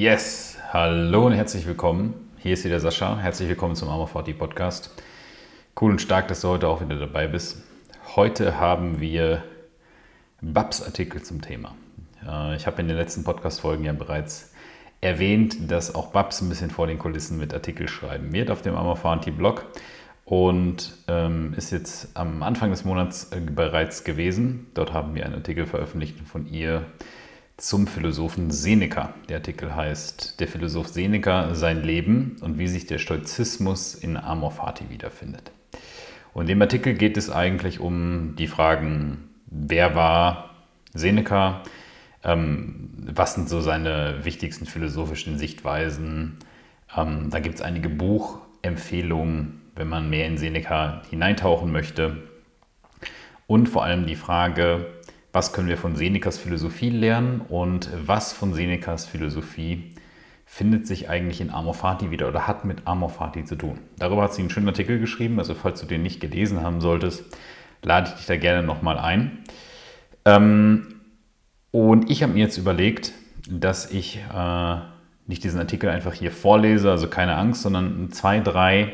Yes, hallo und herzlich willkommen. Hier ist wieder Sascha. Herzlich willkommen zum Armor 40 Podcast. Cool und stark, dass du heute auch wieder dabei bist. Heute haben wir Babs Artikel zum Thema. Äh, ich habe in den letzten Podcast-Folgen ja bereits erwähnt, dass auch Babs ein bisschen vor den Kulissen mit Artikel schreiben wird auf dem Armor 40 Blog und ähm, ist jetzt am Anfang des Monats äh, bereits gewesen. Dort haben wir einen Artikel veröffentlicht von ihr zum Philosophen Seneca. Der Artikel heißt Der Philosoph Seneca, sein Leben und wie sich der Stoizismus in Amor Fati wiederfindet. Und in dem Artikel geht es eigentlich um die Fragen, wer war Seneca, ähm, was sind so seine wichtigsten philosophischen Sichtweisen. Ähm, da gibt es einige Buchempfehlungen, wenn man mehr in Seneca hineintauchen möchte. Und vor allem die Frage, was können wir von Senecas Philosophie lernen und was von Senecas Philosophie findet sich eigentlich in Amor Fati wieder oder hat mit Amor Fati zu tun. Darüber hat sie einen schönen Artikel geschrieben, also falls du den nicht gelesen haben solltest, lade ich dich da gerne nochmal ein. Ähm, und ich habe mir jetzt überlegt, dass ich äh, nicht diesen Artikel einfach hier vorlese, also keine Angst, sondern zwei, drei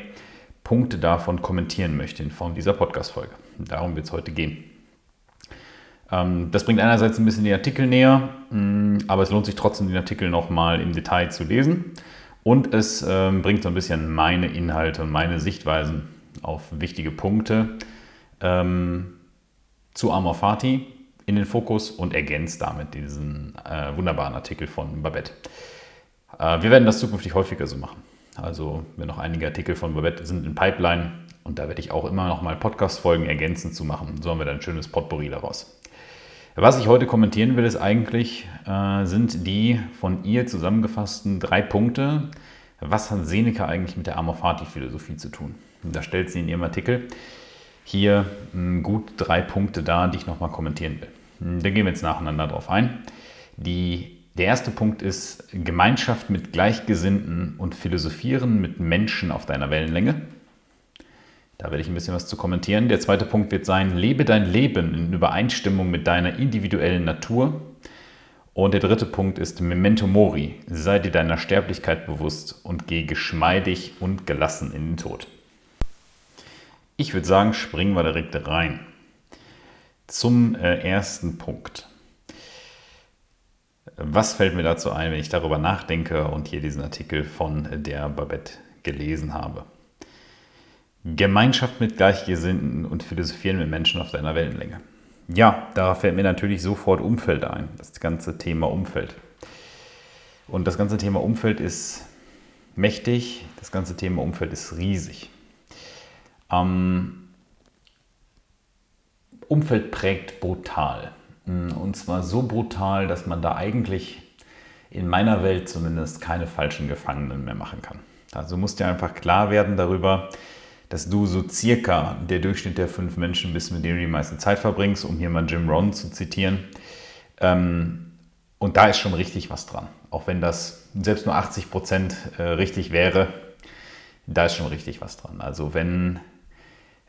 Punkte davon kommentieren möchte in Form dieser Podcast-Folge. Darum wird es heute gehen. Ähm, das bringt einerseits ein bisschen die Artikel näher, mm, aber es lohnt sich trotzdem, den Artikel nochmal im Detail zu lesen. Und es ähm, bringt so ein bisschen meine Inhalte und meine Sichtweisen auf wichtige Punkte ähm, zu Amor Fati in den Fokus und ergänzt damit diesen äh, wunderbaren Artikel von Babette. Äh, wir werden das zukünftig häufiger so machen. Also, wenn noch einige Artikel von Babette sind in Pipeline und da werde ich auch immer noch mal Podcast-Folgen ergänzend zu machen. So haben wir dann ein schönes Potpourri daraus. Was ich heute kommentieren will, ist eigentlich, äh, sind die von ihr zusammengefassten drei Punkte. Was hat Seneca eigentlich mit der Amor Fati-Philosophie zu tun? Da stellt sie in ihrem Artikel hier hm, gut drei Punkte dar, die ich nochmal kommentieren will. Hm, da gehen wir jetzt nacheinander drauf ein. Die, der erste Punkt ist Gemeinschaft mit Gleichgesinnten und Philosophieren mit Menschen auf deiner Wellenlänge. Da werde ich ein bisschen was zu kommentieren. Der zweite Punkt wird sein, lebe dein Leben in Übereinstimmung mit deiner individuellen Natur. Und der dritte Punkt ist Memento Mori, sei dir deiner Sterblichkeit bewusst und geh geschmeidig und gelassen in den Tod. Ich würde sagen, springen wir direkt rein. Zum äh, ersten Punkt. Was fällt mir dazu ein, wenn ich darüber nachdenke und hier diesen Artikel von der Babette gelesen habe? Gemeinschaft mit Gleichgesinnten und Philosophieren mit Menschen auf deiner Wellenlänge. Ja, da fällt mir natürlich sofort Umfeld ein, das ganze Thema Umfeld. Und das ganze Thema Umfeld ist mächtig, das ganze Thema Umfeld ist riesig. Ähm, Umfeld prägt brutal. Und zwar so brutal, dass man da eigentlich in meiner Welt zumindest keine falschen Gefangenen mehr machen kann. Also muss dir einfach klar werden darüber, dass du so circa der Durchschnitt der fünf Menschen bist, mit denen du die meiste Zeit verbringst, um hier mal Jim Rohn zu zitieren. Ähm, und da ist schon richtig was dran. Auch wenn das selbst nur 80 Prozent äh, richtig wäre, da ist schon richtig was dran. Also wenn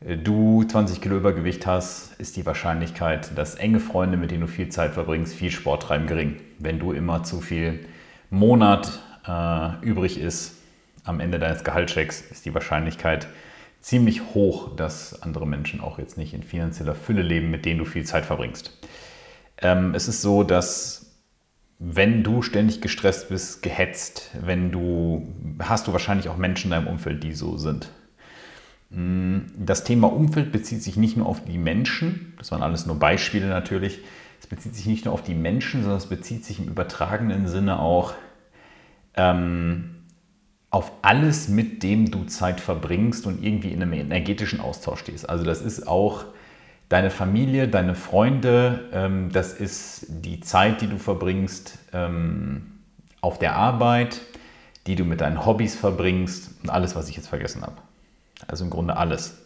äh, du 20 Kilo Übergewicht hast, ist die Wahrscheinlichkeit, dass enge Freunde, mit denen du viel Zeit verbringst, viel Sport treiben, gering. Wenn du immer zu viel Monat äh, übrig ist am Ende deines Gehaltschecks, ist die Wahrscheinlichkeit ziemlich hoch, dass andere Menschen auch jetzt nicht in finanzieller Fülle leben, mit denen du viel Zeit verbringst. Ähm, es ist so, dass wenn du ständig gestresst bist, gehetzt, wenn du hast du wahrscheinlich auch Menschen in deinem Umfeld, die so sind. Mm, das Thema Umfeld bezieht sich nicht nur auf die Menschen, das waren alles nur Beispiele natürlich, es bezieht sich nicht nur auf die Menschen, sondern es bezieht sich im übertragenen Sinne auch ähm, auf alles, mit dem du Zeit verbringst und irgendwie in einem energetischen Austausch stehst. Also das ist auch deine Familie, deine Freunde, ähm, das ist die Zeit, die du verbringst ähm, auf der Arbeit, die du mit deinen Hobbys verbringst und alles, was ich jetzt vergessen habe. Also im Grunde alles.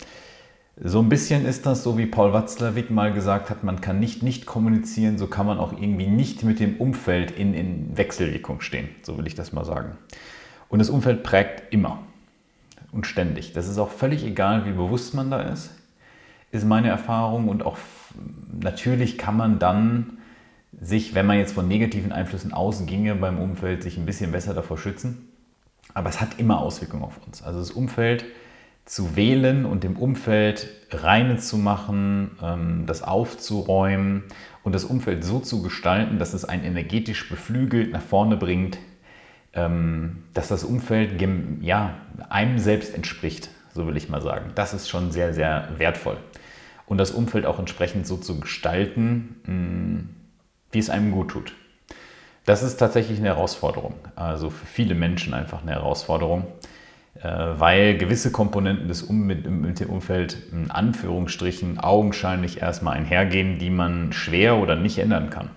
So ein bisschen ist das so, wie Paul Watzlawick mal gesagt hat, man kann nicht nicht kommunizieren, so kann man auch irgendwie nicht mit dem Umfeld in, in Wechselwirkung stehen. So will ich das mal sagen. Und das Umfeld prägt immer und ständig. Das ist auch völlig egal, wie bewusst man da ist, ist meine Erfahrung. Und auch natürlich kann man dann sich, wenn man jetzt von negativen Einflüssen ausginge beim Umfeld, sich ein bisschen besser davor schützen. Aber es hat immer Auswirkungen auf uns. Also das Umfeld zu wählen und dem Umfeld reine zu machen, ähm, das aufzuräumen und das Umfeld so zu gestalten, dass es einen energetisch beflügelt nach vorne bringt, dass das Umfeld ja, einem selbst entspricht, so will ich mal sagen. Das ist schon sehr, sehr wertvoll. Und das Umfeld auch entsprechend so zu gestalten, mm, wie es einem gut tut. Das ist tatsächlich eine Herausforderung. Also für viele Menschen einfach eine Herausforderung, äh, weil gewisse Komponenten des um mit, mit dem Umfeld in Anführungsstrichen augenscheinlich erstmal einhergehen, die man schwer oder nicht ändern kann.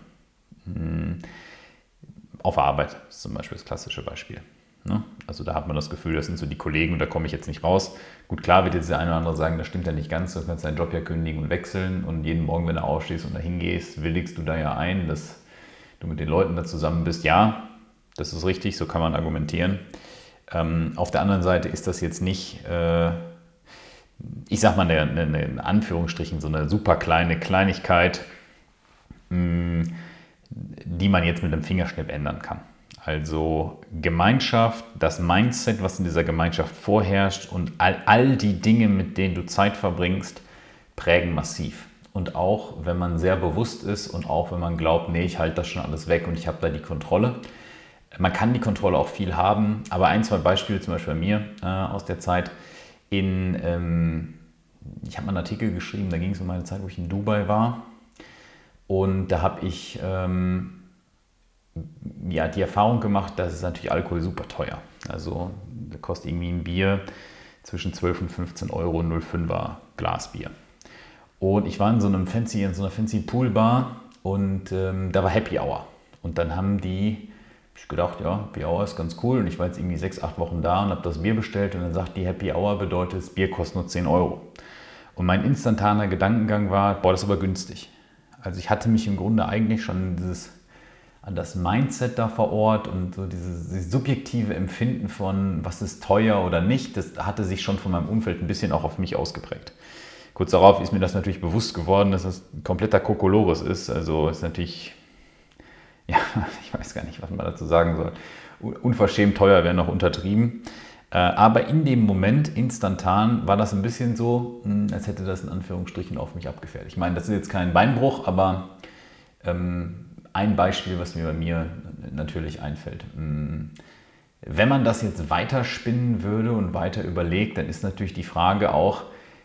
Auf Arbeit ist zum Beispiel das klassische Beispiel. Ne? Also da hat man das Gefühl, das sind so die Kollegen und da komme ich jetzt nicht raus. Gut, klar wird jetzt der eine oder andere sagen, das stimmt ja nicht ganz, du kannst deinen Job ja kündigen und wechseln und jeden Morgen, wenn du aufstehst und dahin gehst, willigst du da ja ein, dass du mit den Leuten da zusammen bist. Ja, das ist richtig, so kann man argumentieren. Ähm, auf der anderen Seite ist das jetzt nicht, äh, ich sag mal, eine, eine, in Anführungsstrichen, so eine super kleine Kleinigkeit, mm, die man jetzt mit einem Fingerschnipp ändern kann. Also Gemeinschaft, das Mindset, was in dieser Gemeinschaft vorherrscht und all, all die Dinge, mit denen du Zeit verbringst, prägen massiv. Und auch wenn man sehr bewusst ist und auch wenn man glaubt, nee, ich halte das schon alles weg und ich habe da die Kontrolle. Man kann die Kontrolle auch viel haben, aber ein, zwei Beispiele zum Beispiel bei mir äh, aus der Zeit. In, ähm, ich habe mal einen Artikel geschrieben, da ging es um meine Zeit, wo ich in Dubai war. Und da habe ich ähm, ja, die Erfahrung gemacht, dass es natürlich Alkohol super teuer. Also da kostet irgendwie ein Bier zwischen 12 und 15 Euro 0,5er Glasbier. Und ich war in so einem fancy, in so einer fancy Poolbar und ähm, da war Happy Hour. Und dann haben die, ich gedacht, ja, Happy Hour ist ganz cool. Und ich war jetzt irgendwie sechs, acht Wochen da und habe das Bier bestellt. Und dann sagt die Happy Hour bedeutet, das Bier kostet nur 10 Euro. Und mein instantaner Gedankengang war, boah, das ist aber günstig. Also ich hatte mich im Grunde eigentlich schon dieses an das Mindset da vor Ort und so dieses, dieses, subjektive Empfinden von, was ist teuer oder nicht, das hatte sich schon von meinem Umfeld ein bisschen auch auf mich ausgeprägt. Kurz darauf ist mir das natürlich bewusst geworden, dass das ein kompletter Kokolores ist. Also ist natürlich, ja, ich weiß gar nicht, was man dazu sagen soll. Unverschämt teuer wäre noch untertrieben. Äh, aber in dem Moment, instantan, war das ein bisschen so, hm, als hätte das in Anführungsstrichen auf mich abgefährt. Ich meine, das ist jetzt kein Beinbruch, aber ähm, ein Beispiel, was mir bei mir natürlich einfällt. Mm, wenn man das jetzt weiterspinnen würde und weiter überlegt, dann ist natürlich die Frage auch,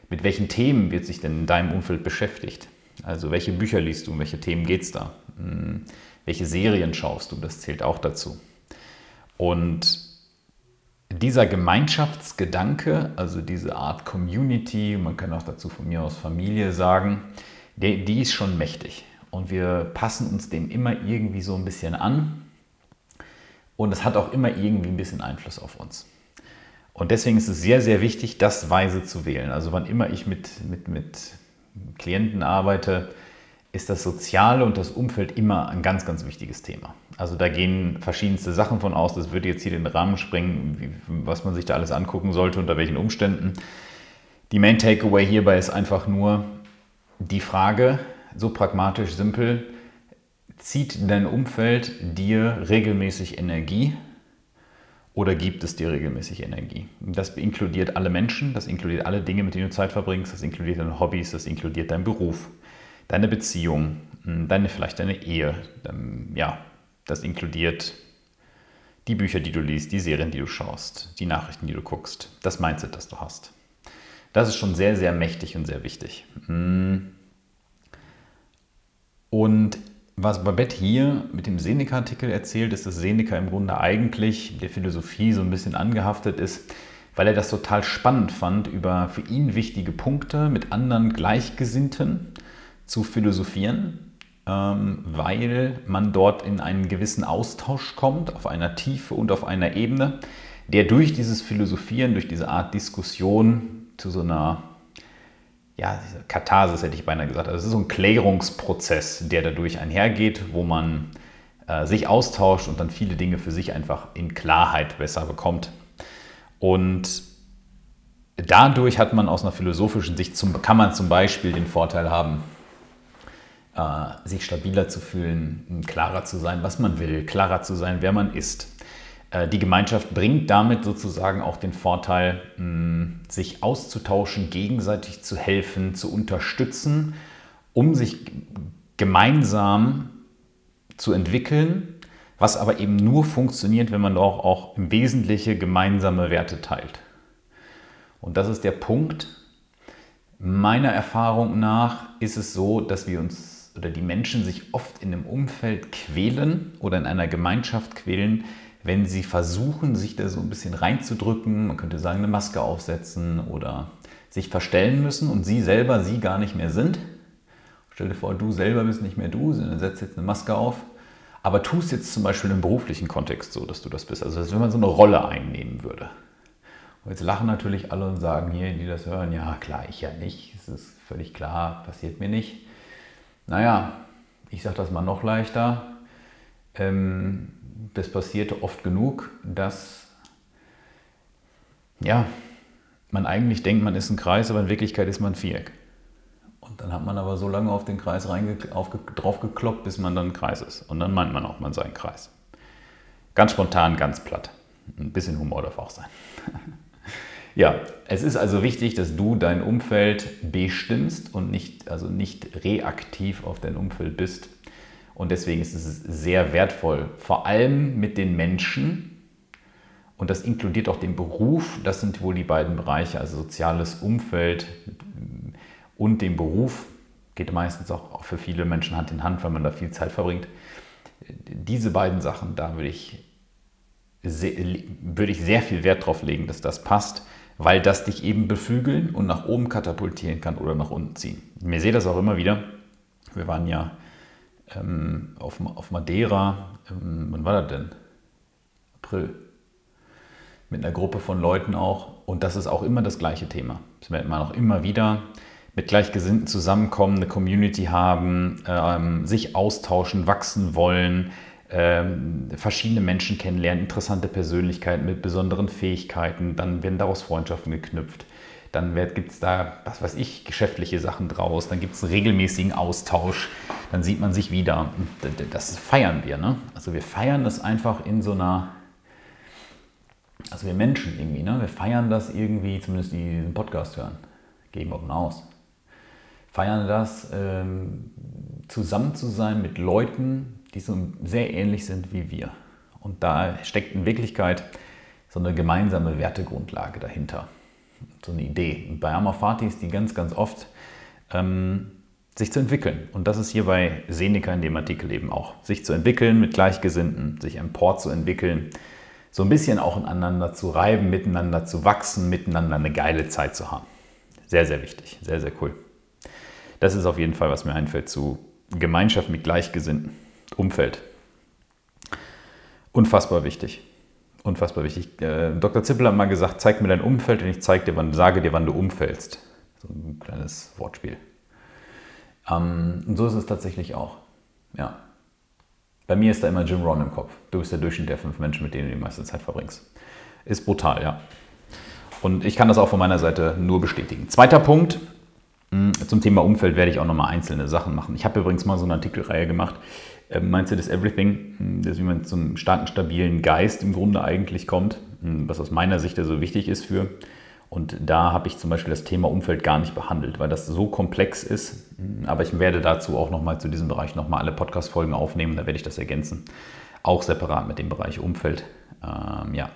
mit welchen Themen wird sich denn in deinem Umfeld beschäftigt? Also welche Bücher liest du, um welche Themen geht es da? Mm, welche Serien schaust du? Das zählt auch dazu. Und dieser Gemeinschaftsgedanke, also diese Art Community, man kann auch dazu von mir aus Familie sagen, die, die ist schon mächtig und wir passen uns dem immer irgendwie so ein bisschen an und es hat auch immer irgendwie ein bisschen Einfluss auf uns. Und deswegen ist es sehr, sehr wichtig, das weise zu wählen. Also wann immer ich mit, mit, mit Klienten arbeite, ist das Soziale und das Umfeld immer ein ganz, ganz wichtiges Thema. Also da gehen verschiedenste Sachen von aus. Das würde jetzt hier den Rahmen sprengen, wie, was man sich da alles angucken sollte, unter welchen Umständen. Die Main Takeaway hierbei ist einfach nur die Frage, so pragmatisch, simpel, zieht dein Umfeld dir regelmäßig Energie oder gibt es dir regelmäßig Energie? Das inkludiert alle Menschen, das inkludiert alle Dinge, mit denen du Zeit verbringst, das inkludiert deine Hobbys, das inkludiert deinen Beruf, deine Beziehung, hm, deine, vielleicht deine Ehe. Ähm, ja, das inkludiert die Bücher, die du liest, die Serien, die du schaust, die Nachrichten, die du guckst, das Mindset, das du hast. Das ist schon sehr, sehr mächtig und sehr wichtig. Hm. Und was Babette hier mit dem Seneca-Artikel erzählt, ist, dass Seneca im Grunde eigentlich der Philosophie so ein bisschen angehaftet ist, weil er das total spannend fand, über für ihn wichtige Punkte mit anderen Gleichgesinnten zu philosophieren, weil man dort in einen gewissen Austausch kommt, auf einer Tiefe und auf einer Ebene, der durch dieses Philosophieren, durch diese Art Diskussion zu so einer ja, Katharsis hätte ich beinahe gesagt. Also es ist so ein Klärungsprozess, der dadurch einhergeht, wo man äh, sich austauscht und dann viele Dinge für sich einfach in Klarheit besser bekommt. Und dadurch hat man aus einer philosophischen Sicht, zum, kann man zum Beispiel den Vorteil haben, sich stabiler zu fühlen, klarer zu sein, was man will, klarer zu sein, wer man ist. Äh, die Gemeinschaft bringt damit sozusagen auch den Vorteil, sich auszutauschen, gegenseitig zu helfen, zu unterstützen, um sich gemeinsam zu entwickeln, was aber eben nur funktioniert, wenn man auch, auch im Wesentlichen gemeinsame Werte teilt. Und das ist der Punkt. Meiner Erfahrung nach ist es so, dass wir uns oder die Menschen sich oft in einem Umfeld quälen oder in einer Gemeinschaft quälen, wenn sie versuchen, sich da so ein bisschen reinzudrücken, man könnte sagen, eine Maske aufsetzen oder sich verstellen müssen und sie selber sie gar nicht mehr sind. Stell dir vor, du selber bist nicht mehr du, sondern setzt jetzt eine Maske auf, aber tust jetzt zum Beispiel im beruflichen Kontext so, dass du das bist. Also als wenn man so eine Rolle einnehmen würde. Und jetzt lachen natürlich alle und sagen hier, die das hören, ja klar, ich ja nicht, es ist völlig klar, passiert mir nicht. Naja, ich sage das mal noch leichter. Ähm, das passierte oft genug, dass ja, man eigentlich denkt, man ist ein Kreis, aber in Wirklichkeit ist man ein Viereck. Und dann hat man aber so lange auf den Kreis drauf gekloppt, bis man dann ein Kreis ist. Und dann meint man auch, man sei ein Kreis. Ganz spontan, ganz platt. Ein bisschen Humor darf auch sein. ja, es ist also wichtig, dass du dein Umfeld bestimmst und nicht, also nicht reaktiv auf dein Umfeld bist. Und deswegen ist es sehr wertvoll, vor allem mit den Menschen, und das inkludiert auch den Beruf, das sind wohl die beiden Bereiche, also soziales Umfeld und den Beruf, geht meistens auch für viele Menschen Hand in Hand, weil man da viel Zeit verbringt. Diese beiden Sachen, da würde ich, würde ich sehr viel Wert drauf legen, dass das passt, weil das dich eben beflügeln und nach oben katapultieren kann oder nach unten ziehen. Mir sehe das auch immer wieder. Wir waren ja ähm, auf, auf Madeira, ähm, wann war das denn? April. Mit einer Gruppe von Leuten auch. Und das ist auch immer das gleiche Thema. Das merkt man auch immer wieder. Mit Gleichgesinnten zusammenkommen, eine Community haben, ähm, sich austauschen, wachsen wollen, ähm, verschiedene Menschen kennenlernen, interessante Persönlichkeiten mit besonderen Fähigkeiten. Dann werden daraus Freundschaften geknüpft. Dann gibt es da, was weiß ich, geschäftliche Sachen draus. Dann gibt es einen regelmäßigen Austausch. Dann sieht man sich wieder. Das feiern wir. Ne? Also wir feiern das einfach in so einer, also wir Menschen irgendwie, ne? wir feiern das irgendwie, zumindest die diesen Podcast hören. Geben wir aus. Feiern das, ähm, zusammen zu sein mit Leuten, die so sehr ähnlich sind wie wir. Und da steckt in Wirklichkeit so eine gemeinsame Wertegrundlage dahinter so eine Idee. Und bei Amorfati ist die ganz, ganz oft, ähm, sich zu entwickeln. Und das ist hier bei Seneca in dem Artikel eben auch. Sich zu entwickeln mit Gleichgesinnten, sich empor zu entwickeln, so ein bisschen auch ineinander zu reiben, miteinander zu wachsen, miteinander eine geile Zeit zu haben. Sehr, sehr wichtig, sehr, sehr cool. Das ist auf jeden Fall, was mir einfällt zu Gemeinschaft mit Gleichgesinnten, Umfeld. Unfassbar wichtig unfassbar wichtig. Äh, Dr. Zippel hat mal gesagt, zeig mir dein Umfeld und ich zeig dir, wann, sage dir, wann du umfällst. So ein kleines Wortspiel. Ähm, und so ist es tatsächlich auch. Ja. Bei mir ist da immer Jim Ron im Kopf. Du bist der Durchschnitt der fünf Menschen, mit denen du die meiste Zeit verbringst. Ist brutal, ja. Und ich kann das auch von meiner Seite nur bestätigen. Zweiter Punkt, zum Thema Umfeld werde ich auch nochmal einzelne Sachen machen. Ich habe übrigens mal so eine Artikelreihe gemacht, ähm, Mindset is Everything, hm, dass wie man zum starken, stabilen Geist im Grunde eigentlich kommt, hm, was aus meiner Sicht so also wichtig ist für. Und da habe ich zum Beispiel das Thema Umfeld gar nicht behandelt, weil das so komplex ist. Hm, aber ich werde dazu auch nochmal zu diesem Bereich nochmal alle Podcast-Folgen aufnehmen, da werde ich das ergänzen. Auch separat mit dem Bereich Umfeld. Ähm, ja.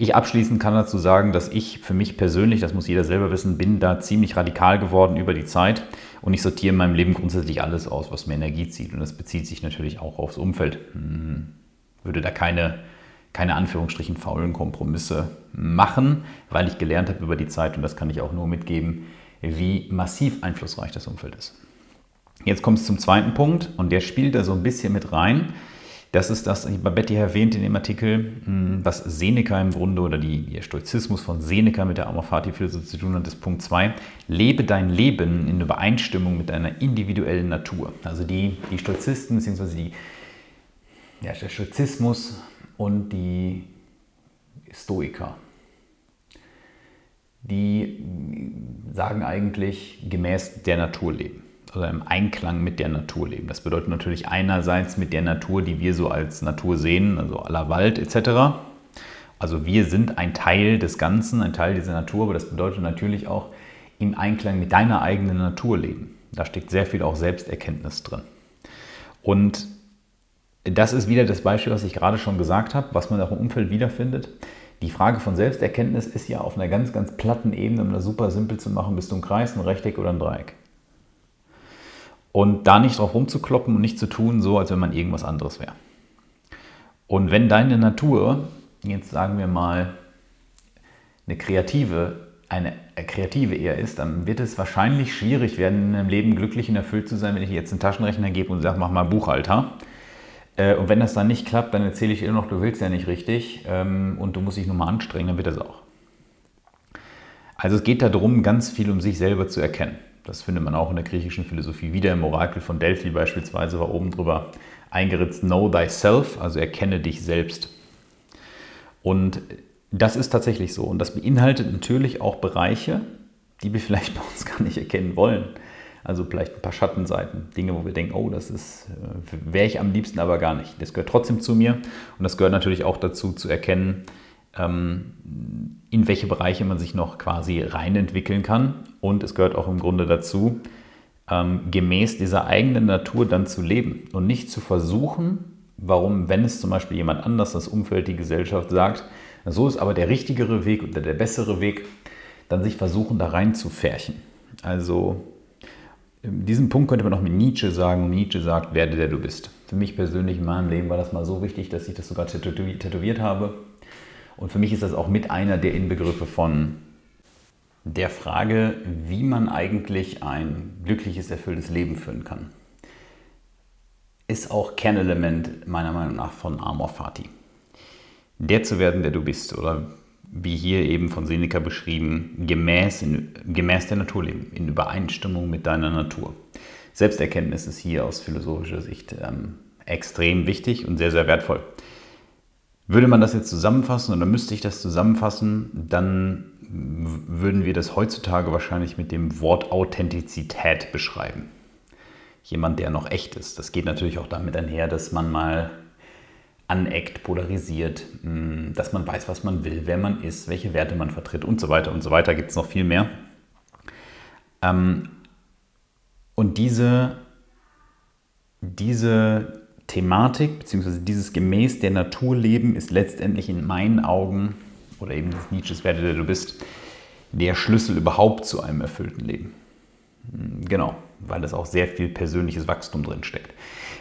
Ich abschließend kann dazu sagen, dass ich für mich persönlich, das muss jeder selber wissen, bin da ziemlich radikal geworden über die Zeit und ich sortiere in meinem Leben grundsätzlich alles aus, was mir Energie zieht und das bezieht sich natürlich auch aufs Umfeld. Hm, würde da keine, keine Anführungsstrichen faulen Kompromisse machen, weil ich gelernt habe über die Zeit und das kann ich auch nur mitgeben, wie massiv einflussreich das Umfeld ist. Jetzt kommt es zum zweiten Punkt und der spielt da so ein bisschen mit rein. Das ist das, bei Betty erwähnt in dem Artikel, hm, was Seneca im Grunde oder die, der Stoizismus von Seneca mit der Amor Fati-Philosophie zu tun hat, ist Punkt 2. Lebe dein Leben in Übereinstimmung mit deiner individuellen Natur. Also die, die Stoizisten bzw. Ja, der Stoizismus und die Stoiker, die sagen eigentlich gemäß der Natur leben. Oder im Einklang mit der Natur leben. Das bedeutet natürlich einerseits mit der Natur, die wir so als Natur sehen, also aller Wald etc. Also wir sind ein Teil des Ganzen, ein Teil dieser Natur, aber das bedeutet natürlich auch im Einklang mit deiner eigenen Natur leben. Da steckt sehr viel auch Selbsterkenntnis drin. Und das ist wieder das Beispiel, was ich gerade schon gesagt habe, was man auch im Umfeld wiederfindet. Die Frage von Selbsterkenntnis ist ja auf einer ganz, ganz platten Ebene, um das super simpel zu machen, bist du ein Kreis, ein Rechteck oder ein Dreieck. Und da nicht drauf rumzukloppen und nicht zu tun, so als wenn man irgendwas anderes wäre. Und wenn deine Natur, jetzt sagen wir mal, eine kreative, eine kreative eher ist, dann wird es wahrscheinlich schwierig werden, in deinem Leben glücklich und erfüllt zu sein, wenn ich jetzt einen Taschenrechner gebe und sage, mach mal Buchhalter. Äh, und wenn das dann nicht klappt, dann erzähle ich dir noch, du willst ja nicht richtig ähm, und du musst dich nochmal anstrengen, dann wird das auch. Also es geht darum, ganz viel um sich selber zu erkennen. Das findet man auch in der griechischen Philosophie wieder. Im Orakel von Delphi beispielsweise war oben drüber eingeritzt Know thyself, also erkenne dich selbst. Und das ist tatsächlich so. Und das beinhaltet natürlich auch Bereiche, die wir vielleicht bei uns gar nicht erkennen wollen. Also vielleicht ein paar Schattenseiten, Dinge, wo wir denken, oh, das ist, äh, wäre ich am liebsten aber gar nicht. Das gehört trotzdem zu mir und das gehört natürlich auch dazu zu erkennen, ähm, in welche Bereiche man sich noch quasi reinentwickeln kann. Und es gehört auch im Grunde dazu, ähm, gemäß dieser eigenen Natur dann zu leben und nicht zu versuchen, warum, wenn es zum Beispiel jemand anders, das Umfeld, die Gesellschaft sagt, so ist aber der richtigere Weg oder der bessere Weg, dann sich versuchen, da rein zu färchen. Also in diesem Punkt könnte man auch mit Nietzsche sagen, Nietzsche sagt, werde der du bist. Für mich persönlich in meinem Leben war das mal so wichtig, dass ich das sogar tätowiert habe. Und für mich ist das auch mit einer der Inbegriffe von der Frage, wie man eigentlich ein glückliches, erfülltes Leben führen kann. Ist auch Kernelement meiner Meinung nach von Amor Fati. Der zu werden, der du bist, oder wie hier eben von Seneca beschrieben, gemäß, in, gemäß der Natur leben, in Übereinstimmung mit deiner Natur. Selbsterkenntnis ist hier aus philosophischer Sicht ähm, extrem wichtig und sehr, sehr wertvoll. Würde man das jetzt zusammenfassen oder müsste ich das zusammenfassen, dann würden wir das heutzutage wahrscheinlich mit dem Wort Authentizität beschreiben. Jemand, der noch echt ist. Das geht natürlich auch damit einher, dass man mal aneckt, polarisiert, mm, dass man weiß, was man will, wer man ist, welche Werte man vertritt und so weiter und so weiter. Gibt es noch viel mehr. Ähm, und diese, diese Thematik, beziehungsweise dieses gemäß der Natur leben, ist letztendlich in meinen Augen, oder eben des Nietzsches Werte, der du bist, der Schlüssel überhaupt zu einem erfüllten Leben. Mm, genau, weil es auch sehr viel persönliches Wachstum drin steckt.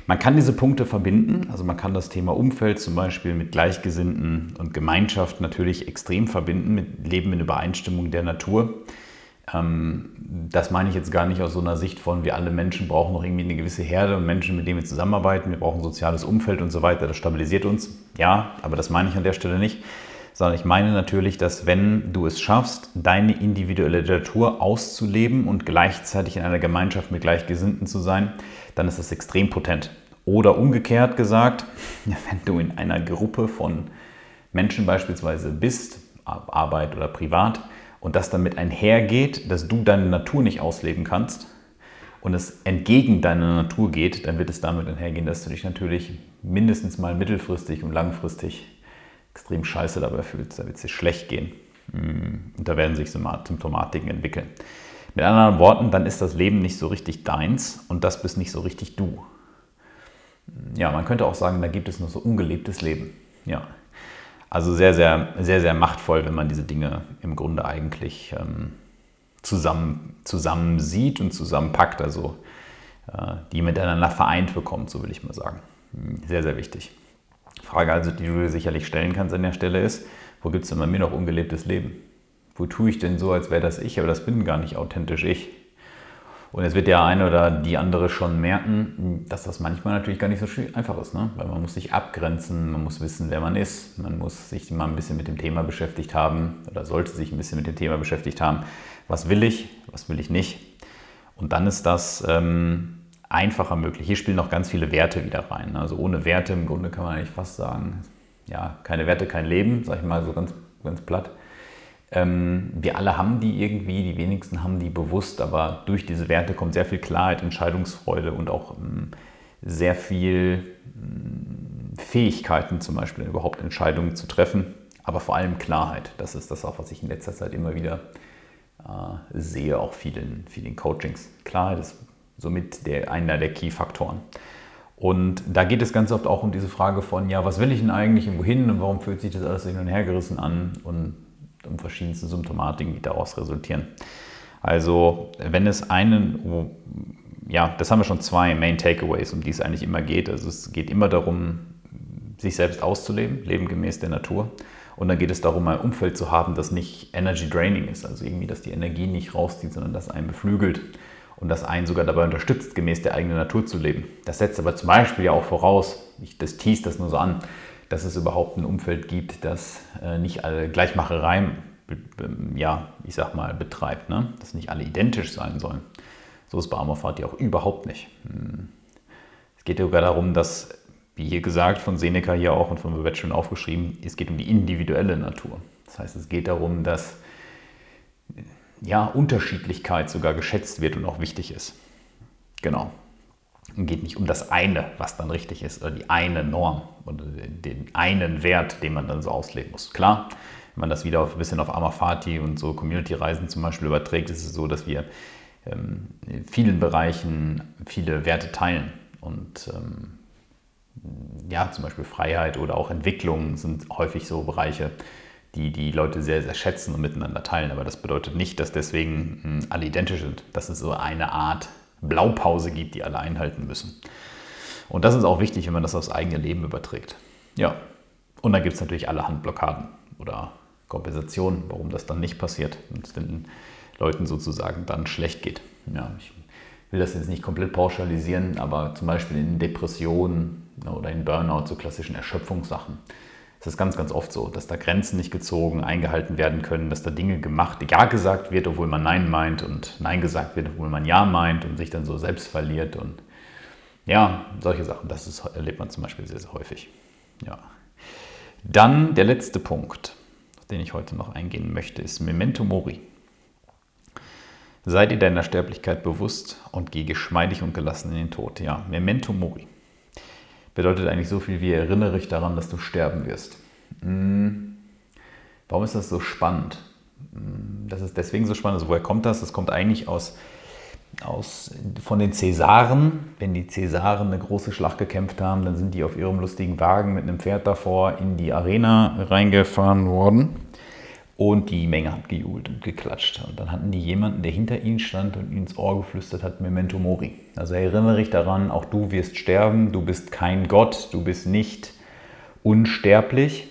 Man kann diese Punkte verbinden, also man kann das Thema Umfeld zum Beispiel mit Gleichgesinnten und Gemeinschaft natürlich extrem verbinden mit Leben in Übereinstimmung der Natur. Ähm, das meine ich jetzt gar nicht aus so einer Sicht von, wir alle Menschen brauchen noch irgendwie eine gewisse Herde und Menschen, mit denen wir zusammenarbeiten, wir brauchen ein soziales Umfeld und so weiter, das stabilisiert uns. Ja, aber das meine ich an der Stelle nicht, sondern ich meine natürlich, dass wenn du es schaffst, deine individuelle Natur auszuleben und gleichzeitig in einer Gemeinschaft mit Gleichgesinnten zu sein, dann ist das extrem potent. Oder umgekehrt gesagt, wenn du in einer Gruppe von Menschen beispielsweise bist, Arbeit oder privat, und das damit einhergeht, dass du deine Natur nicht ausleben kannst und es entgegen deiner Natur geht, dann wird es damit einhergehen, dass du dich natürlich mindestens mal mittelfristig und langfristig extrem scheiße dabei fühlst. Da wird es dir schlecht gehen. Mm, und da werden sich Symptomatiken entwickeln. Mit anderen Worten, dann ist das Leben nicht so richtig deins und das bist nicht so richtig du. Ja, man könnte auch sagen, da gibt es nur so ungelebtes Leben. Ja. Also sehr, sehr, sehr, sehr machtvoll, wenn man diese Dinge im Grunde eigentlich ähm, zusammen, zusammen sieht und zusammenpackt, also äh, die miteinander vereint bekommt, so will ich mal sagen. Sehr, sehr wichtig. Frage also, die du dir sicherlich stellen kannst an der Stelle ist, wo gibt es denn bei mir noch ungelebtes Leben? wo tue ich denn so, als wäre das ich, aber das bin gar nicht authentisch ich. Und jetzt wird der eine oder die andere schon merken, dass das manchmal natürlich gar nicht so einfach ist, ne? weil man muss sich abgrenzen, man muss wissen, wer man ist, man muss sich mal ein bisschen mit dem Thema beschäftigt haben oder sollte sich ein bisschen mit dem Thema beschäftigt haben, was will ich, was will ich nicht. Und dann ist das ähm, einfacher möglich. Hier spielen noch ganz viele Werte wieder rein. Ne? Also ohne Werte im Grunde kann man eigentlich fast sagen, ja, keine Werte, kein Leben, sage ich mal so ganz, ganz platt. Ähm, wir alle haben die irgendwie, die wenigsten haben die bewusst, aber durch diese Werte kommt sehr viel Klarheit, Entscheidungsfreude und auch ähm, sehr viel ähm, Fähigkeiten, zum Beispiel überhaupt Entscheidungen zu treffen, aber vor allem Klarheit. Das ist das auch, was ich in letzter Zeit immer wieder äh, sehe, auch vielen, vielen Coachings. Klarheit ist somit der, einer der Key-Faktoren. Und da geht es ganz oft auch um diese Frage von, ja, was will ich denn eigentlich und wohin und warum fühlt sich das alles hin und her gerissen an und um verschiedenste Symptomatiken, die daraus resultieren. Also wenn es einen, ja, das haben wir schon zwei Main Takeaways, um die es eigentlich immer geht. Also es geht immer darum, sich selbst auszuleben, leben gemäß der Natur. Und dann geht es darum, ein Umfeld zu haben, das nicht energy draining ist, also irgendwie, dass die Energie nicht rauszieht, sondern das einen beflügelt und das einen sogar dabei unterstützt, gemäß der eigenen Natur zu leben. Das setzt aber zum Beispiel ja auch voraus, ich, das teast das nur so an, dass es überhaupt ein Umfeld gibt, das äh, nicht alle Gleichmacherei, ja, ich sag mal, betreibt, ne? dass nicht alle identisch sein sollen. So ist bei Amorphat ja auch überhaupt nicht. Hm. Es geht sogar darum, dass, wie hier gesagt, von Seneca hier auch und von Babette schon aufgeschrieben, es geht um die individuelle Natur. Das heißt, es geht darum, dass ja, Unterschiedlichkeit sogar geschätzt wird und auch wichtig ist. Genau. Geht nicht um das eine, was dann richtig ist, oder die eine Norm oder den einen Wert, den man dann so ausleben muss. Klar, wenn man das wieder ein bisschen auf Amafati und so Community-Reisen zum Beispiel überträgt, ist es so, dass wir ähm, in vielen Bereichen viele Werte teilen. Und ähm, ja, zum Beispiel Freiheit oder auch Entwicklung sind häufig so Bereiche, die die Leute sehr, sehr schätzen und miteinander teilen. Aber das bedeutet nicht, dass deswegen hm, alle identisch sind, dass es so eine Art Blaupause gibt, die alle einhalten müssen. Und das ist auch wichtig, wenn man das aufs eigene Leben überträgt. Ja, und dann gibt es natürlich allerhand Blockaden oder Kompensationen, warum das dann nicht passiert und es den Leuten sozusagen dann schlecht geht. Ja, ich will das jetzt nicht komplett pauschalisieren, aber zum Beispiel in Depressionen oder in Burnout, so klassischen Erschöpfungssachen, es ist ganz, ganz oft so, dass da Grenzen nicht gezogen, eingehalten werden können, dass da Dinge gemacht, Ja gesagt wird, obwohl man Nein meint und Nein gesagt wird, obwohl man Ja meint und sich dann so selbst verliert und ja, solche Sachen, das ist, erlebt man zum Beispiel sehr, sehr häufig. Ja. Dann der letzte Punkt, auf den ich heute noch eingehen möchte, ist Memento Mori. Sei dir deiner Sterblichkeit bewusst und geh geschmeidig und gelassen in den Tod. Ja, Memento Mori bedeutet eigentlich so viel wie erinnere dich daran, dass du sterben wirst. Hm. Warum ist das so spannend? Hm, das ist deswegen so spannend. Also woher kommt das? Das kommt eigentlich aus, aus, von den Cäsaren. Wenn die Cäsaren eine große Schlacht gekämpft haben, dann sind die auf ihrem lustigen Wagen mit einem Pferd davor in die Arena reingefahren worden. Und die Menge hat gejubelt und geklatscht. Und dann hatten die jemanden, der hinter ihnen stand und ihnen ins Ohr geflüstert hat, Memento Mori. Also erinnere dich daran, auch du wirst sterben, du bist kein Gott, du bist nicht unsterblich.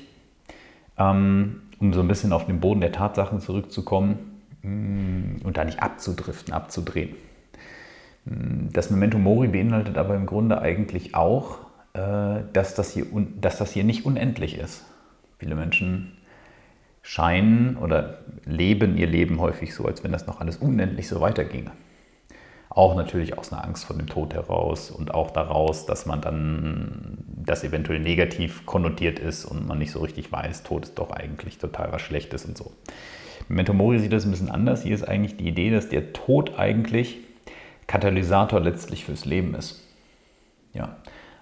Ähm, um so ein bisschen auf den Boden der Tatsachen zurückzukommen mm, und da nicht abzudriften, abzudrehen. Mm, das Memento Mori beinhaltet aber im Grunde eigentlich auch, äh, dass das hier, dass das hier nicht unendlich ist. Viele Menschen scheinen oder leben ihr Leben häufig so, als wenn das noch alles unendlich so weiterginge. Auch natürlich aus einer Angst vor dem Tod heraus und auch daraus, dass man dann das eventuell negativ konnotiert ist und man nicht so richtig weiß, Tod ist doch eigentlich total was Schlechtes und so. Memento Mori sieht das ein bisschen anders. Hier ist eigentlich die Idee, dass der Tod eigentlich Katalysator letztlich fürs Leben ist. Ja,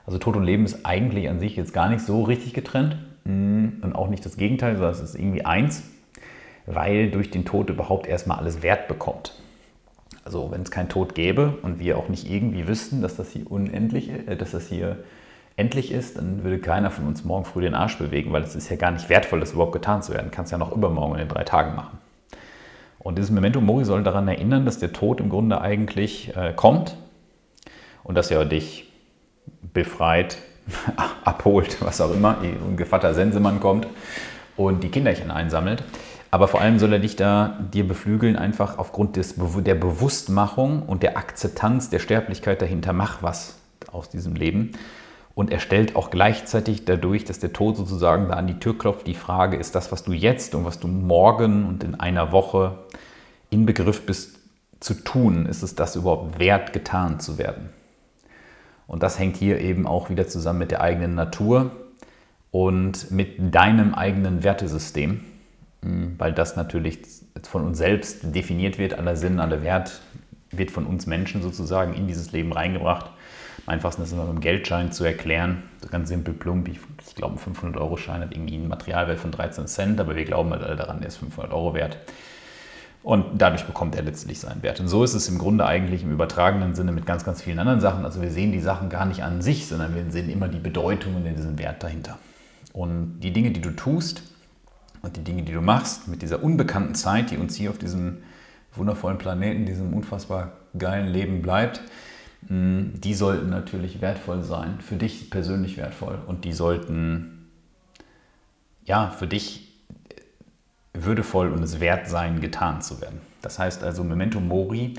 also Tod und Leben ist eigentlich an sich jetzt gar nicht so richtig getrennt. Mm, und auch nicht das Gegenteil, sondern es ist irgendwie eins, weil durch den Tod überhaupt erstmal alles Wert bekommt. Also wenn es keinen Tod gäbe und wir auch nicht irgendwie wüssten, dass das hier unendlich, äh, dass das hier endlich ist, dann würde keiner von uns morgen früh den Arsch bewegen, weil es ist ja gar nicht wertvoll, das überhaupt getan zu werden. Kannst ja noch übermorgen in den drei Tagen machen. Und dieses Memento Mori soll daran erinnern, dass der Tod im Grunde eigentlich äh, kommt und dass er dich befreit abholt, was auch immer, und Gevatter Sensemann kommt und die Kinderchen einsammelt. Aber vor allem soll er dich da dir beflügeln, einfach aufgrund des, der Bewusstmachung und der Akzeptanz der Sterblichkeit dahinter. Mach was aus diesem Leben. Und er stellt auch gleichzeitig dadurch, dass der Tod sozusagen da an die Tür klopft, die Frage, ist das, was du jetzt und was du morgen und in einer Woche in Begriff bist zu tun, ist es das überhaupt wert, getan zu werden? Und das hängt hier eben auch wieder zusammen mit der eigenen Natur und mit deinem eigenen Wertesystem. hm, weil das natürlich von uns selbst definiert wird, aller Sinn, aller Wert wird von uns Menschen sozusagen in dieses Leben reingebracht. Am einfachsten ist immer mit einem Geldschein zu erklären. Ganz simpel, plump. Ich, ich glaube, ein 500-Euro-Schein hat irgendwie einen Materialwert von 13 Cent, aber wir glauben halt alle daran, der ist 500 Euro wert. Und dadurch bekommt er letztlich seinen Wert. Und so ist es im Grunde eigentlich im übertragenen Sinne mit ganz, ganz vielen anderen Sachen. Also wir sehen die Sachen gar nicht an sich, sondern wir sehen immer die Bedeutung und diesen Wert dahinter. Und die Dinge, die du tust und die Dinge, die du machst, mit dieser unbekannten Zeit, die uns hier auf diesem wundervollen Planeten, diesem unfassbar geilen Leben bleibt, mm, die sollten natürlich wertvoll sein, für dich persönlich wertvoll. Und die sollten, ja, für dich würdevoll und es wert sein, getan zu werden. Das heißt also, Memento Mori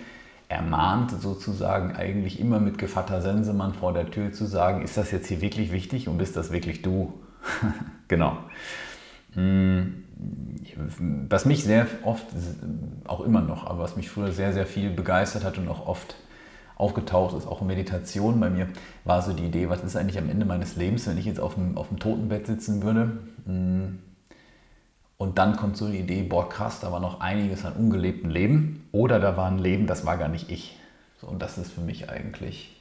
ermahnt sozusagen eigentlich immer mit Gevatter Sensemann vor der Tür zu sagen, ist das jetzt hier wirklich wichtig und bist das wirklich du? genau. Mm, was mich sehr oft, auch immer noch, aber was mich früher sehr, sehr viel begeistert hat und auch oft aufgetaucht ist, auch in Meditation bei mir, war so die Idee, was ist eigentlich am Ende meines Lebens, wenn ich jetzt auf dem, auf dem Totenbett sitzen würde? Und dann kommt so die Idee, boah krass, da war noch einiges an ungelebtem Leben oder da war ein Leben, das war gar nicht ich. So, und das ist für mich eigentlich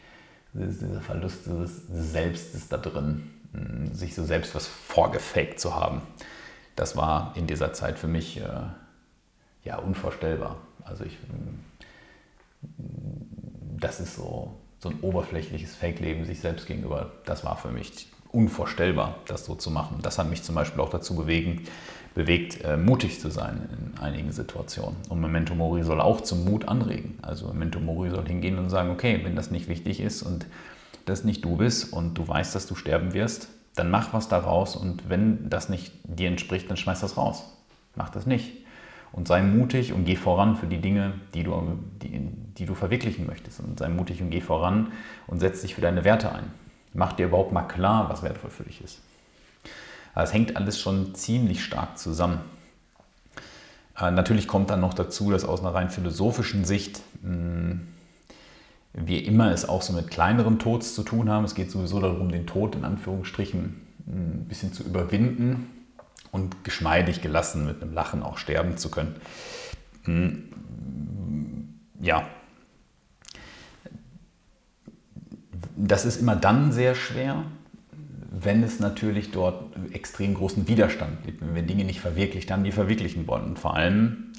dieser Verlust des Selbstes da drin, mm, sich so selbst was vorgefaked zu haben. Das war in dieser Zeit für mich äh, ja unvorstellbar. Also ich, mm, das ist so, so ein oberflächliches Fake-Leben sich selbst gegenüber. Das war für mich unvorstellbar, das so zu machen. Das hat mich zum Beispiel auch dazu bewegen, bewegt, äh, mutig zu sein in einigen Situationen. Und Memento Mori soll auch zum Mut anregen. Also Memento Mori soll hingehen und sagen, okay, wenn das nicht wichtig ist und das nicht du bist und du weißt, dass du sterben wirst, dann mach was daraus und wenn das nicht dir entspricht, dann schmeiß das raus. Mach das nicht. Und sei mutig und geh voran für die Dinge, die du, die, die du verwirklichen möchtest. Und sei mutig und geh voran und setz dich für deine Werte ein. Mach dir überhaupt mal klar, was wertvoll für dich ist. Es hängt alles schon ziemlich stark zusammen. Äh, natürlich kommt dann noch dazu, dass aus einer rein philosophischen Sicht hm, wir immer es auch so mit kleineren Tods zu tun haben. Es geht sowieso darum, den Tod in Anführungsstrichen ein bisschen zu überwinden und geschmeidig gelassen mit einem Lachen auch sterben zu können. Hm, ja, das ist immer dann sehr schwer, wenn es natürlich dort extrem großen Widerstand gibt, wenn wir Dinge nicht verwirklicht haben, die verwirklichen wollen. Und vor allem,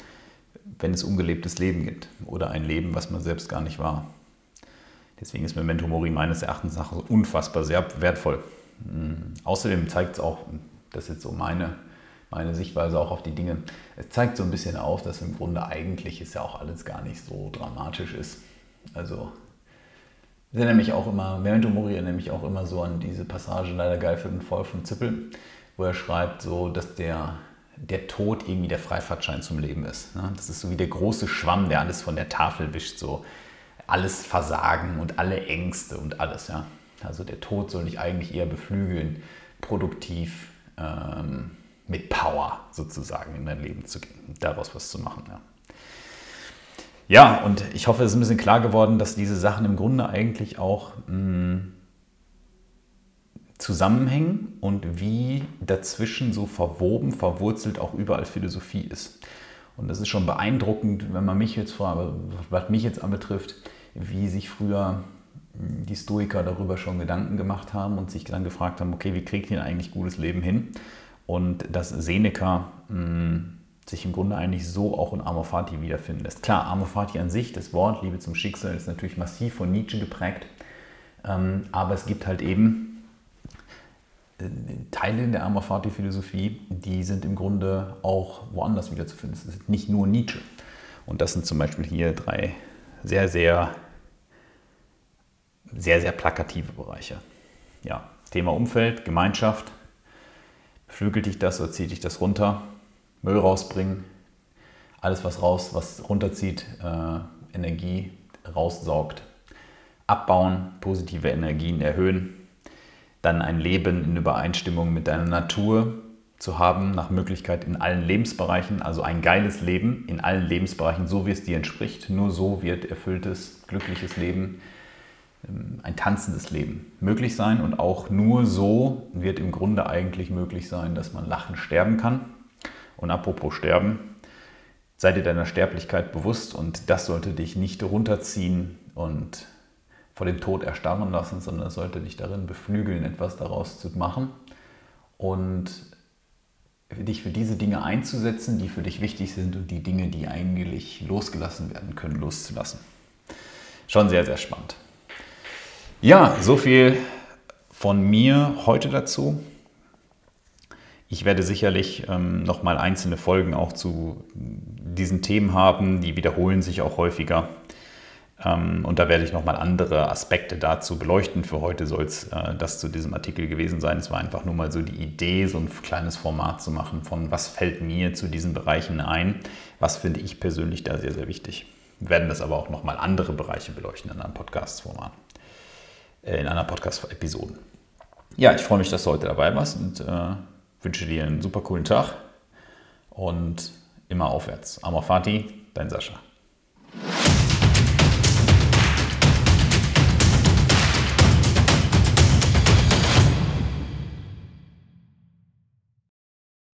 wenn es ungelebtes Leben gibt oder ein Leben, was man selbst gar nicht war. Deswegen ist Memento Mori meines Erachtens nach unfassbar sehr wertvoll. Mhm. Außerdem zeigt es auch, das ist jetzt so meine, meine Sichtweise auch auf die Dinge, es zeigt so ein bisschen auf, dass im Grunde eigentlich ist ja auch alles gar nicht so dramatisch ist. Also ist ja nämlich auch immer, Memento Mori nämlich auch immer so an diese Passage leider geil für den Voll von Zippel, wo er schreibt, so, dass der, der Tod irgendwie der Freifahrtschein zum Leben ist. Ne? Das ist so wie der große Schwamm, der alles von der Tafel wischt, so alles Versagen und alle Ängste und alles. Ja? Also der Tod soll dich eigentlich eher beflügeln, produktiv, ähm, mit Power sozusagen in dein Leben zu gehen, daraus was zu machen. Ja. Ja, und ich hoffe, es ist ein bisschen klar geworden, dass diese Sachen im Grunde eigentlich auch mh, mm, zusammenhängen und wie dazwischen so verwoben, verwurzelt auch überall Philosophie ist. Und das ist schon beeindruckend, wenn man mich jetzt fragt, was mich jetzt anbetrifft, wie sich früher mm, die Stoiker darüber schon Gedanken gemacht haben und sich dann gefragt haben, okay, wie kriegt ihr eigentlich gutes Leben hin? Und dass Seneca mh, mm, sich im Grunde eigentlich so auch in Amor Fati wiederfinden lässt. Klar, Amor Fati an sich, das Wort Liebe zum Schicksal, ist natürlich massiv von Nietzsche geprägt, ähm, aber es gibt halt eben äh, Teile in der Amor Fati Philosophie, die sind im Grunde auch woanders wiederzufinden. Es ist nicht nur Nietzsche. Und das sind zum Beispiel hier drei sehr, sehr, sehr, sehr plakative Bereiche. Ja, Thema Umfeld, Gemeinschaft. Beflügelt dich das oder zieht dich das runter? Müll rausbringen, alles was raus, was runterzieht, äh, Energie raussaugt, abbauen, positive Energien erhöhen, dann ein Leben in Übereinstimmung mit deiner Natur zu haben, nach Möglichkeit in allen Lebensbereichen, also ein geiles Leben in allen Lebensbereichen, so wie es dir entspricht. Nur so wird erfülltes, glückliches Leben, ähm, ein tanzendes Leben möglich sein und auch nur so wird im Grunde eigentlich möglich sein, dass man lachen sterben kann Und apropos Sterben, sei dir deiner Sterblichkeit bewusst und das sollte dich nicht runterziehen und vor dem Tod erstarren lassen, sondern sollte dich darin beflügeln, etwas daraus zu machen und dich für diese Dinge einzusetzen, die für dich wichtig sind und die Dinge, die eigentlich losgelassen werden können, loszulassen. Schon sehr, sehr spannend. Ja, so viel von mir heute dazu. Ich werde sicherlich ähm, nochmal einzelne Folgen auch zu diesen Themen haben, die wiederholen sich auch häufiger. Ähm, und da werde ich nochmal andere Aspekte dazu beleuchten. Für heute soll es äh, das zu diesem Artikel gewesen sein. Es war einfach nur mal so die Idee, so ein kleines Format zu machen von was fällt mir zu diesen Bereichen ein, was finde ich persönlich da sehr, sehr wichtig. Wir werden das aber auch nochmal andere Bereiche beleuchten in einem Podcast-Format, äh, in einer Podcast-Episode. Ja, ich freue mich, dass du heute dabei warst und äh, wünsche dir einen super coolen Tag und immer aufwärts. Amor Fati, dein Sascha.